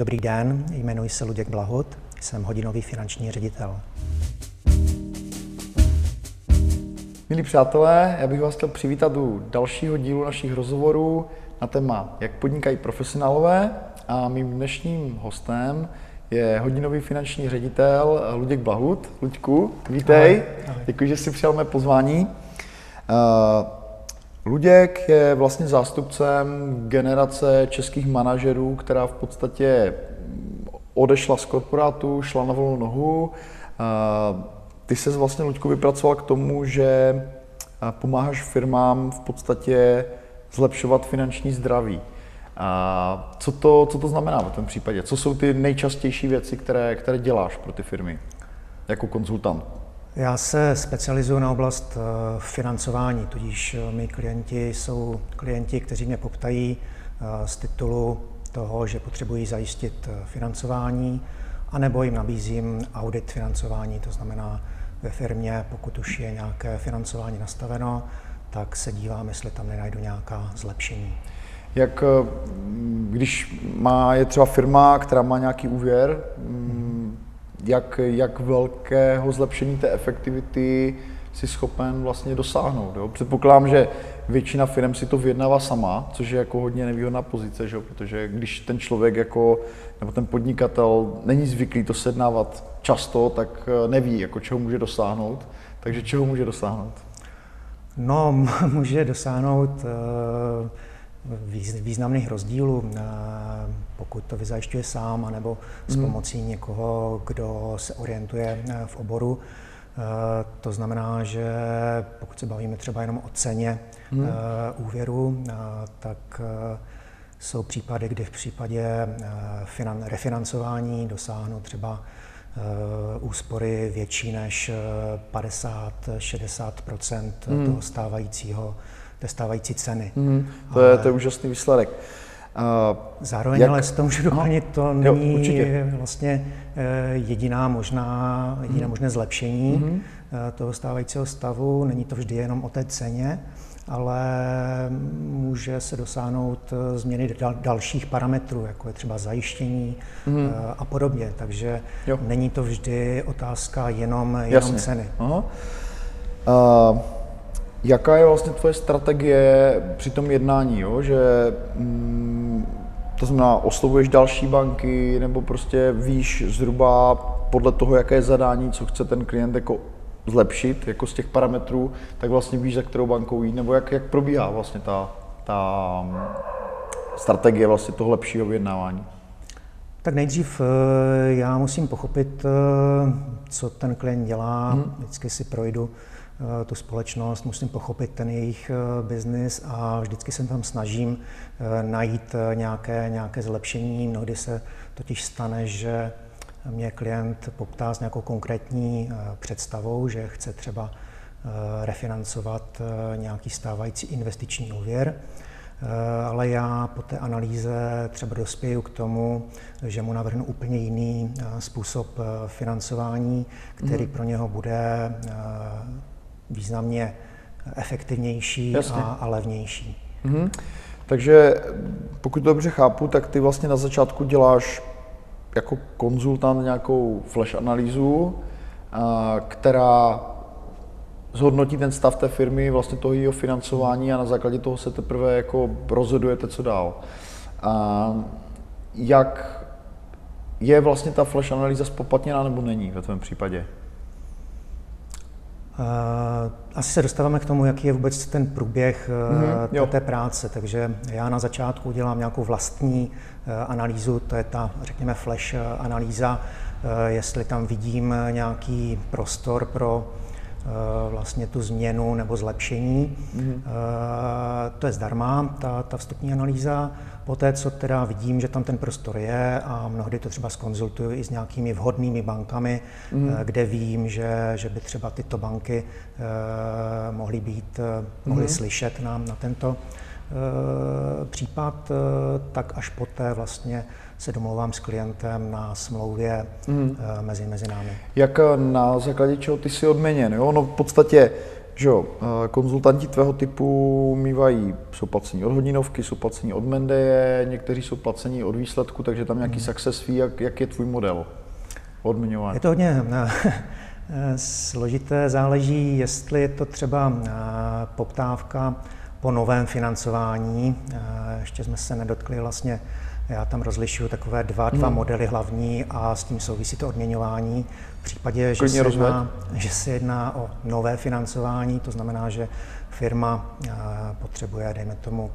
Dobrý den, jmenuji se Luděk Blahut, jsem hodinový finanční ředitel. Milí přátelé, já bych vás chtěl přivítat u dalšího dílu našich rozhovorů na téma, jak podnikají profesionálové. A mým dnešním hostem je hodinový finanční ředitel Luděk Blahut. Luďku, vítej. Ahoj, ahoj. Děkuji, že jsi přijal mé pozvání. Luděk je vlastně zástupcem generace českých manažerů, která v podstatě odešla z korporátu, šla na volnou nohu. Ty se vlastně, Luďku, vypracoval k tomu, že pomáháš firmám v podstatě zlepšovat finanční zdraví. A co to, co to znamená v tom případě? Co jsou ty nejčastější věci, které, které děláš pro ty firmy jako konzultant? Já se specializuji na oblast eh, financování, tudíž eh, mý klienti jsou klienti, kteří mě poptají eh, z titulu toho, že potřebují zajistit financování, anebo jim nabízím audit financování, to znamená ve firmě, pokud už je nějaké financování nastaveno, tak se dívám, jestli tam nenajdu nějaká zlepšení. Jak když má, je třeba firma, která má nějaký úvěr, mm, jak, jak velkého zlepšení té efektivity si schopen vlastně dosáhnout. Jo? Předpokládám, že většina firm si to vyjednává sama, což je jako hodně nevýhodná pozice, že? protože když ten člověk jako, nebo ten podnikatel není zvyklý to sednávat často, tak eh, neví, jako čeho může dosáhnout. Takže čeho může dosáhnout? No, může dosáhnout uh významných rozdílů, eh, pokud to vyzajišťuje sám, anebo s hmm. pomocí někoho, kdo se orientuje eh, v oboru. Eh, to znamená, že pokud se bavíme třeba jenom o ceně hmm. úvěru, tak jsou případy, kdy v případě refinancování dosáhnu třeba úspory větší než 50-60 hmm. toho stávajícího té stávající ceny. Mm, to, ale... je, to je úžasný výsledek. Uh, Zároveň jak... ale s to můžu doplnit, to není jo, vlastně eh, jediná možná, jediné mm. možné zlepšení mm. toho stávajícího stavu. Není to vždy jenom o té ceně, ale může se dosáhnout eh, změny dal, dalších parametrů, jako je třeba zajištění mm. a podobně. Takže jo. není to vždy otázka jenom, jenom ceny. Aha. Uh... Jaká je vlastně tvoje strategie při tom jednání, jo? že mm, to znamená, oslovuješ další banky, nebo prostě víš zhruba podle toho, jaké je zadání, co chce ten klient jako zlepšit, jako z těch parametrů, tak vlastně víš, za kterou bankou jít, nebo jak, jak probíhá vlastně ta, ta mm, strategie vlastně toho lepšího vyjednávání? Tak nejdřív eh, já musím pochopit, eh, co ten klient dělá, hmm. vždycky si projdu tu společnost, musím pochopit ten jejich eh, biznis a vždycky se tam snažím eh, najít nějaké, nějaké zlepšení. Mnohdy se totiž stane, že mě klient poptá s nějakou konkrétní představou, že chce třeba refinancovat nějaký stávající investiční úvěr, ale já po té analýze třeba dospěju k tomu, že mu navrhnu úplně jiný způsob financování, který mm. pro něho bude významně efektivnější a, a levnější. Mm-hmm. Takže pokud dobře chápu, tak ty vlastně na začátku děláš jako konzultant nějakou flash analýzu, která zhodnotí ten stav té firmy, vlastně toho jeho financování a na základě toho se teprve jako rozhodujete, co dál. A jak je vlastně ta flash analýza spoplatněná nebo není ve tvém případě? Eh, asi se dostáváme k tomu, jaký je vůbec ten průběh mm-hmm, té práce. Takže já na začátku udělám nějakou vlastní eh, analýzu, to je ta, řekněme, flash analýza, jestli tam vidím nějaký prostor pro vlastně tu změnu nebo zlepšení. Mm-hmm. To je zdarma, ta, ta vstupní analýza. Poté, co teda vidím, že tam ten prostor je a mnohdy to třeba skonzultuju i s nějakými vhodnými bankami, mm. kde vím, že, že by třeba tyto banky eh, mohly být, eh, mohly mm. slyšet na, na tento eh, případ, eh, tak až poté vlastně se domlouvám s klientem na smlouvě mm. mezi, mezi námi. Jak na základě čeho ty jsi odměněn? Jo? No v podstatě že jo, eh, konzultanti tvého typu mývají, jsou placení od hodinovky, jsou placení od Mendeje, někteří jsou placení od výsledku, takže tam nějaký hmm. success fee, jak, jak je tvůj model odměňování? Je to hodně složité, záleží, jestli je to třeba poptávka po novém financování. Ještě jsme se nedotkli vlastně já tam rozlišuju takové dva, dva hmm. modely hlavní a s tím souvisí to odměňování. V případě, že se, jedná, že se jedná o nové financování, to znamená, že firma eh, potřebuje, dejme tomu,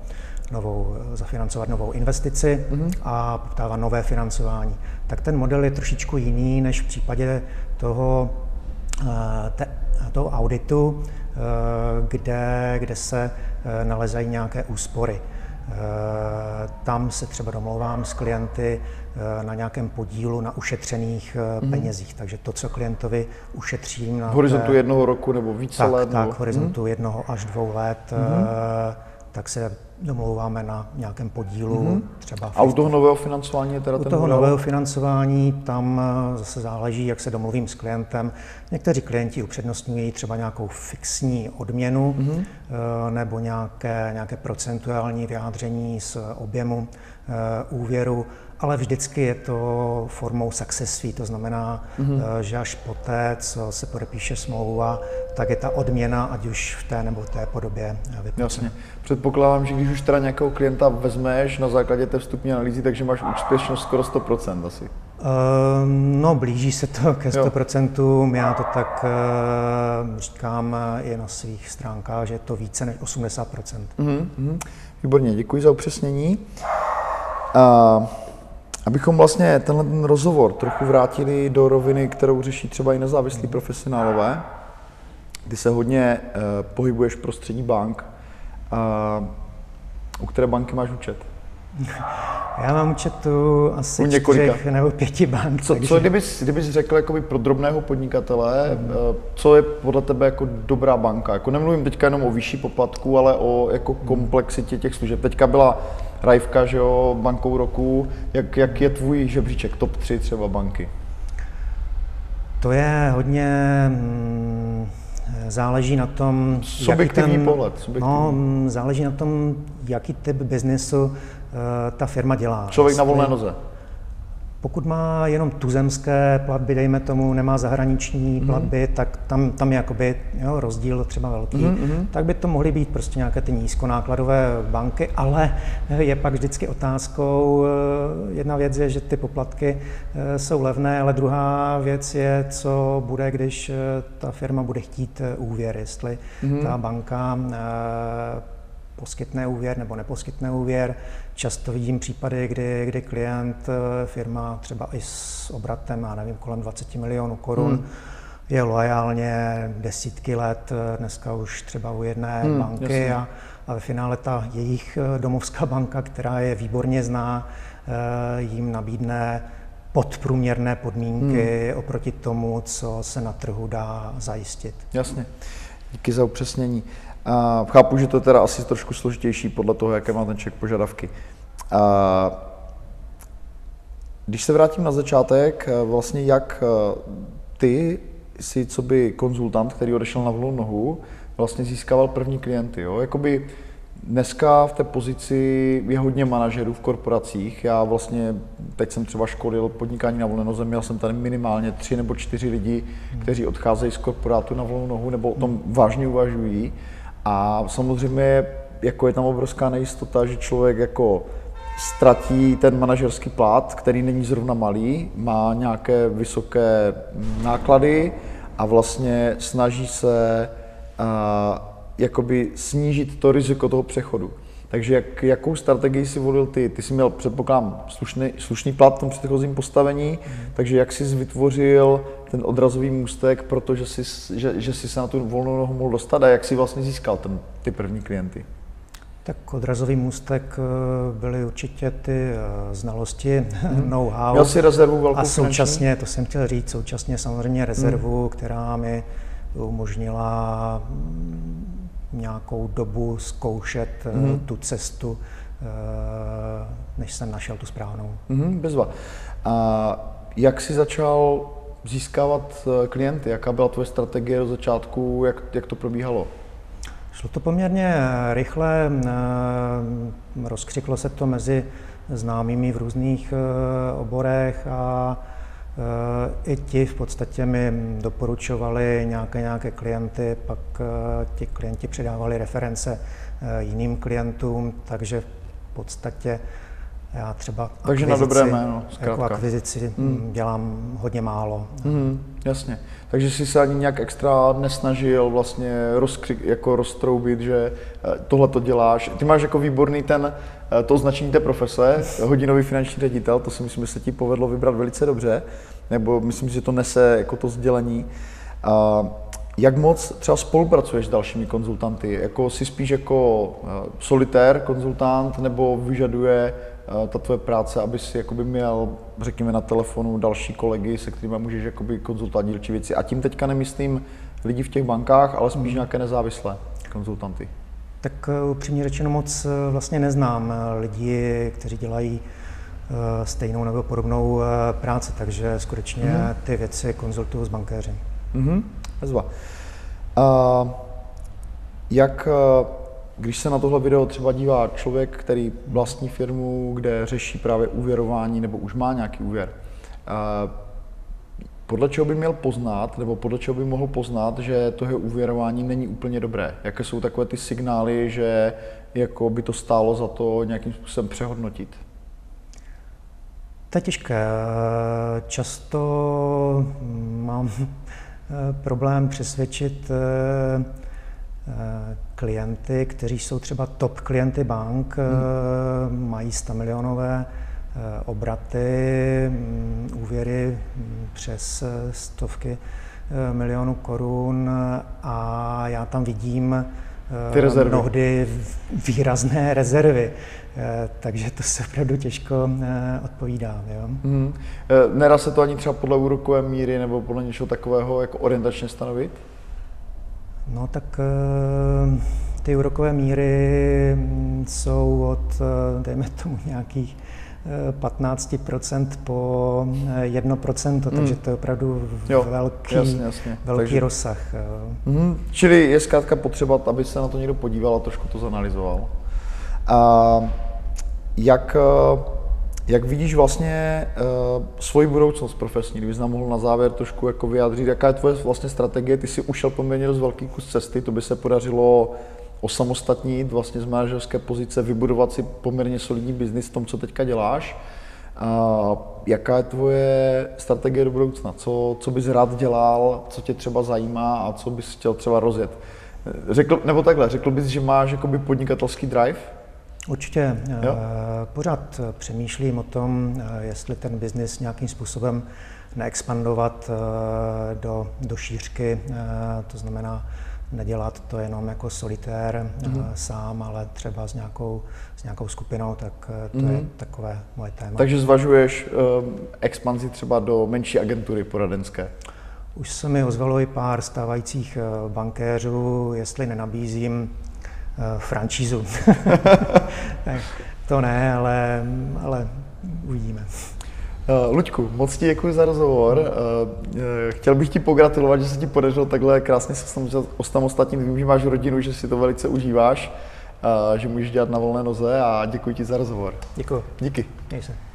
novou, zafinancovat novou investici mm-hmm. a poptává nové financování. Tak ten model je trošičku jiný než v případě toho, eh, te, toho auditu, eh, kde, kde se nalezají nějaké úspory. Eh, tam se třeba domlouvám s klienty eh, na nějakém podílu na ušetřených mm. penězích. Takže to, co klientovi ušetřím na... V horizontu té... jednoho roku nebo více tak, let? Tak, v horizontu mm. jednoho až dvou let, mm. tak se domlouváme na nějakém podílu. Mm-hmm. Třeba a u toho nového financování je teda U ten toho model? nového financování tam zase záleží, jak se domluvím s klientem. Někteří klienti upřednostňují třeba nějakou fixní odměnu mm-hmm. nebo nějaké, nějaké procentuální vyjádření z objemu eh, úvěru ale vždycky je to formou success fee, to znamená, mm-hmm. že až poté, co se podepíše smlouva, tak je ta odměna, ať už v té nebo té podobě eh, vyplacena. Jasně. Předpokládám, že když už teda nějakého klienta vezmeš na základě té vstupní analýzy, takže máš úspěšnost skoro 100% asi. Uh, no, blíží se to ke 100%. Jo. Já to tak uh, říkám i na svých stránkách, že je to více než 80%. Mm-hmm. Výborně, děkuji za upřesnění. Uh, Abychom vlastně tenhle ten rozhovor trochu vrátili do roviny, kterou řeší třeba i nezávislí profesionálové, ty se hodně uh, pohybuješ v prostředí bank. Uh, u které banky máš účet? Já mám účet tu asi u čtyřech nebo pěti bank. Co, takže... co kdybys, kdybys řekl jakoby pro drobného podnikatele, mm. co je podle tebe jako dobrá banka? Jako nemluvím teďka jenom o vyšší poplatku, ale o jako komplexitě těch služeb. Teďka byla Rajvka, že jo, bankou roku. Jak, jak je tvůj žebříček, top 3 třeba banky? To je hodně, mm, záleží na tom, subjektivní ten, pohled. Subjektivní. No, mm, záleží na tom, jaký typ biznesu uh, ta firma dělá. Člověk na volné noze. Pokud má jenom tuzemské platby, dejme tomu, nemá zahraniční mm-hmm. platby, tak tam, tam je jakoby, jo, rozdíl třeba velký. Mm-hmm. Tak by to mohly být prostě nějaké ty nízkonákladové banky, ale je pak vždycky otázkou, eh, jedna věc je, že ty poplatky eh, jsou levné, ale druhá věc je, co bude, když eh, ta firma bude chtít úvěr, jestli mm-hmm. ta banka poskytne úvěr nebo neposkytne úvěr. Často vidím případy, kdy, kdy klient, eh, firma třeba i s obratem, já nevím, kolem 20 milionů korun, hmm. je loajálně desítky let, eh, dneska už třeba u jedné hmm, banky a, a ve finále ta jejich eh, domovská banka, která je výborně zná, jim nabídne podprůměrné podmínky hmm. oproti tomu, co se na trhu dá zajistit. Jasně. Díky za upřesnění. A chápu, že to je teda asi trošku složitější podle toho, jaké má ten člověk požadavky. A když se vrátím na začátek, vlastně jak eh, ty si, co by konzultant, který odešel na volnou nohu, vlastně získával první klienty. Jo? Jakoby dneska v té pozici je hodně manažerů v korporacích. Já vlastně teď jsem třeba školil podnikání na volné noze, měl jsem tady minimálně tři nebo čtyři lidi, kteří odcházejí z korporátu na volnou nohu nebo o tom vážně uvažují. A samozřejmě jako je tam obrovská nejistota, že člověk jako ztratí ten manažerský plat, který není zrovna malý, má nějaké vysoké náklady a vlastně snaží se uh, jakoby snížit to riziko toho přechodu. Takže jak, jakou strategii si volil ty? Ty jsi měl, předpokládám, slušný, slušný plat v tom předchozím postavení, takže jak jsi vytvořil ten odrazový můstek, protože jsi, že, že jsi se na tu volnou nohu mohl dostat a jak jsi vlastně získal ten, ty první klienty? Tak odrazový můstek eh, byly určitě ty eh, znalosti, hmm. know-how. Měl jsi rezervu velkou A současně, finanční? to jsem chtěl říct, současně samozřejmě rezervu, hmm. která mi umožnila nějakou dobu zkoušet hmm. tu cestu, než jsem našel tu správnou. Hmm, bezva. A jak jsi začal získávat klienty? Jaká byla tvoje strategie do začátku? Jak, jak to probíhalo? Šlo to poměrně rychle, rozkřiklo se to mezi známými v různých oborech a i ti v podstatě mi doporučovali nějaké, nějaké klienty, pak ti klienti předávali reference jiným klientům, takže v podstatě já třeba Takže na dobré jméno, zkrátka. Jako akvizici hmm. dělám hodně málo. Hmm, jasně. Takže jsi se ani nějak extra nesnažil vlastně rozkřik, jako roztroubit, že eh, tohle to děláš. Ty máš jako výborný ten, eh, to označení té profese, hodinový finanční ředitel, to si myslím, že se ti povedlo vybrat velice dobře, nebo myslím, že to nese jako to sdělení. A jak moc třeba spolupracuješ s dalšími konzultanty? Jako jsi spíš jako eh, solitér konzultant, nebo vyžaduje ta tvoje práce, aby si jakoby měl, řekněme, na telefonu další kolegy, se kterými můžeš jakoby konzultovat dílčí věci. A tím teďka nemyslím lidi v těch bankách, ale spíš hmm. nějaké nezávislé konzultanty. Tak eh, upřímně řečeno moc eh, vlastně neznám lidi, kteří dělají stejnou nebo podobnou práci, takže skutečně mm-hmm. ty věci konzultuju s bankéři. Mm-hmm. Uh, jak když se na tohle video třeba dívá člověk, který vlastní firmu, kde řeší právě úvěrování nebo už má nějaký úvěr, podle čeho by měl poznat, nebo podle čeho by mohl poznat, že to jeho úvěrování není úplně dobré? Jaké jsou takové ty signály, že jako by to stálo za to nějakým způsobem přehodnotit? To je těžké. Často mám problém přesvědčit klienty, kteří jsou třeba top klienty bank, hmm. mají 100 milionové eh, obraty, mm, úvěry mm, přes eh, stovky milionů korun a já tam vidím Ty rezervy. mnohdy výrazné rezervy. Takže to se opravdu těžko odpovídá. Jo? Hmm. Nedá se to ani třeba podle úrokové míry nebo podle něčeho takového jako orientačně stanovit? No tak eh, ty úrokové míry mm, jsou od, eh, dejme tomu, nějakých 15% eh, po 1%, hmm. takže to je opravdu jo, velký, jasně, jasně. velký takže, rozsah. Mm, čili je zkrátka potřeba, aby se na to někdo podíval a trošku to zanalizoval. A jak jak vidíš vlastně uh, svoji budoucnost profesní, kdybys nám mohl na závěr trošku jako vyjádřit, jaká je tvoje vlastně strategie, ty jsi ušel poměrně dost velký kus cesty, to by se podařilo osamostatnit vlastně z manažerské pozice, vybudovat si poměrně solidní biznis v tom, co teďka děláš. A jaká je tvoje strategie do budoucna? Co, co bys rád dělal, co tě třeba zajímá a co bys chtěl třeba rozjet? Řekl, nebo takhle, řekl bys, že máš jakoby podnikatelský drive? Určitě. Jo? Eh, pořád přemýšlím o tom, eh, jestli ten biznis nějakým způsobem neexpandovat eh, do, do šířky, to znamená nedělat to jenom jako solitér mm-hmm. sám, ale třeba s nějakou, s nějakou skupinou, tak to mm-hmm. je mhm. takové moje téma. Takže zvažuješ um, expanzi třeba do menší agentury poradenské? Už se mi ozvalo i pár stávajících bankéřů, jestli nenabízím Eh, franšízu. to ne, ale, ale uvidíme. Eh, Luďku, moc ti děkuji za rozhovor. Eh, chtěl bych ti pogratulovat, že se ti podařilo takhle krásně se osamostatnit. Vím, že máš rodinu, že si to velice užíváš, že můžeš dělat na volné noze a děkuji ti za rozhovor. Děkuji. Díky. Měj se.